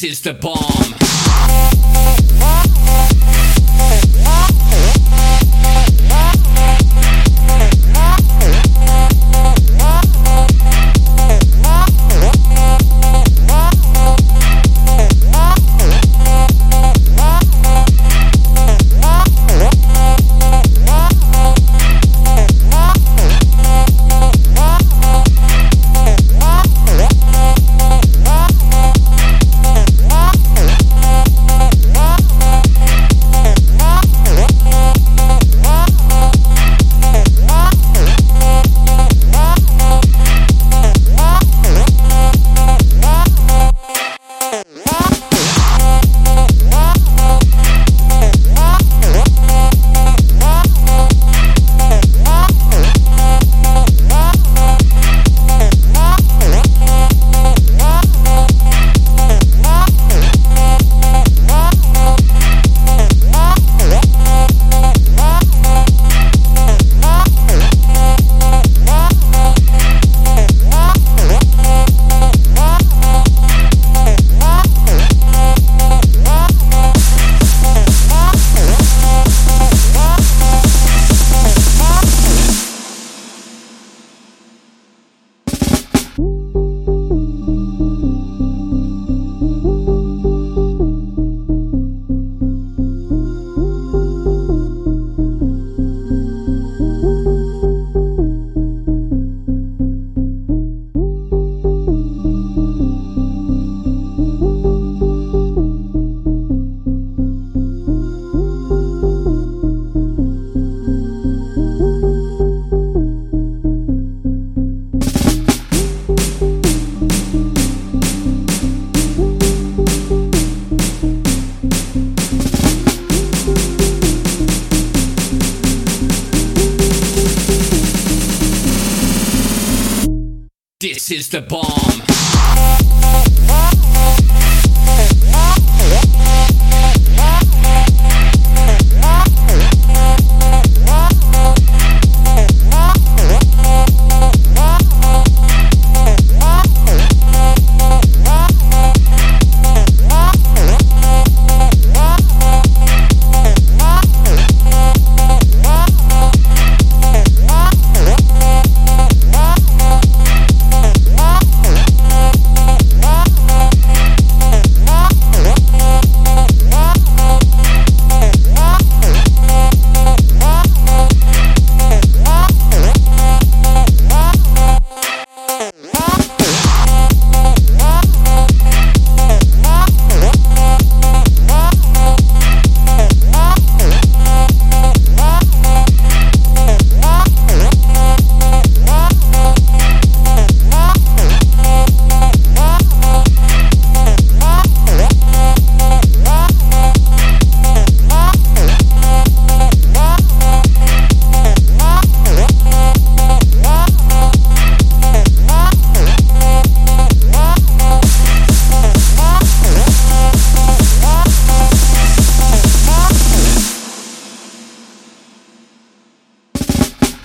This is the bomb. Is the bomb.